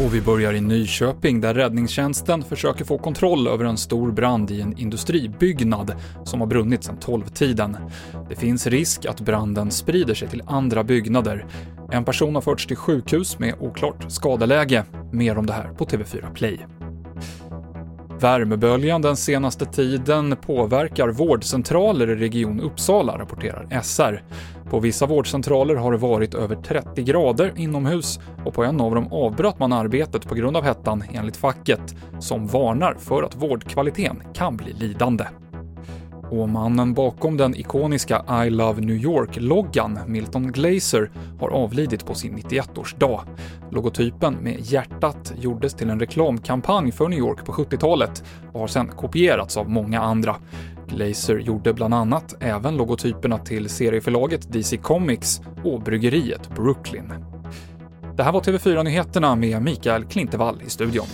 Och vi börjar i Nyköping där räddningstjänsten försöker få kontroll över en stor brand i en industribyggnad som har brunnit sedan 12-tiden. Det finns risk att branden sprider sig till andra byggnader. En person har förts till sjukhus med oklart skadeläge. Mer om det här på TV4 Play. Värmeböljan den senaste tiden påverkar vårdcentraler i Region Uppsala, rapporterar SR. På vissa vårdcentraler har det varit över 30 grader inomhus och på en av dem avbröt man arbetet på grund av hettan, enligt facket, som varnar för att vårdkvaliteten kan bli lidande. Och mannen bakom den ikoniska I Love New York-loggan, Milton Glaser, har avlidit på sin 91-årsdag. Logotypen med hjärtat gjordes till en reklamkampanj för New York på 70-talet och har sedan kopierats av många andra. Glazer gjorde bland annat även logotyperna till serieförlaget DC Comics och bryggeriet Brooklyn. Det här var TV4-nyheterna med Mikael Klintevall i studion.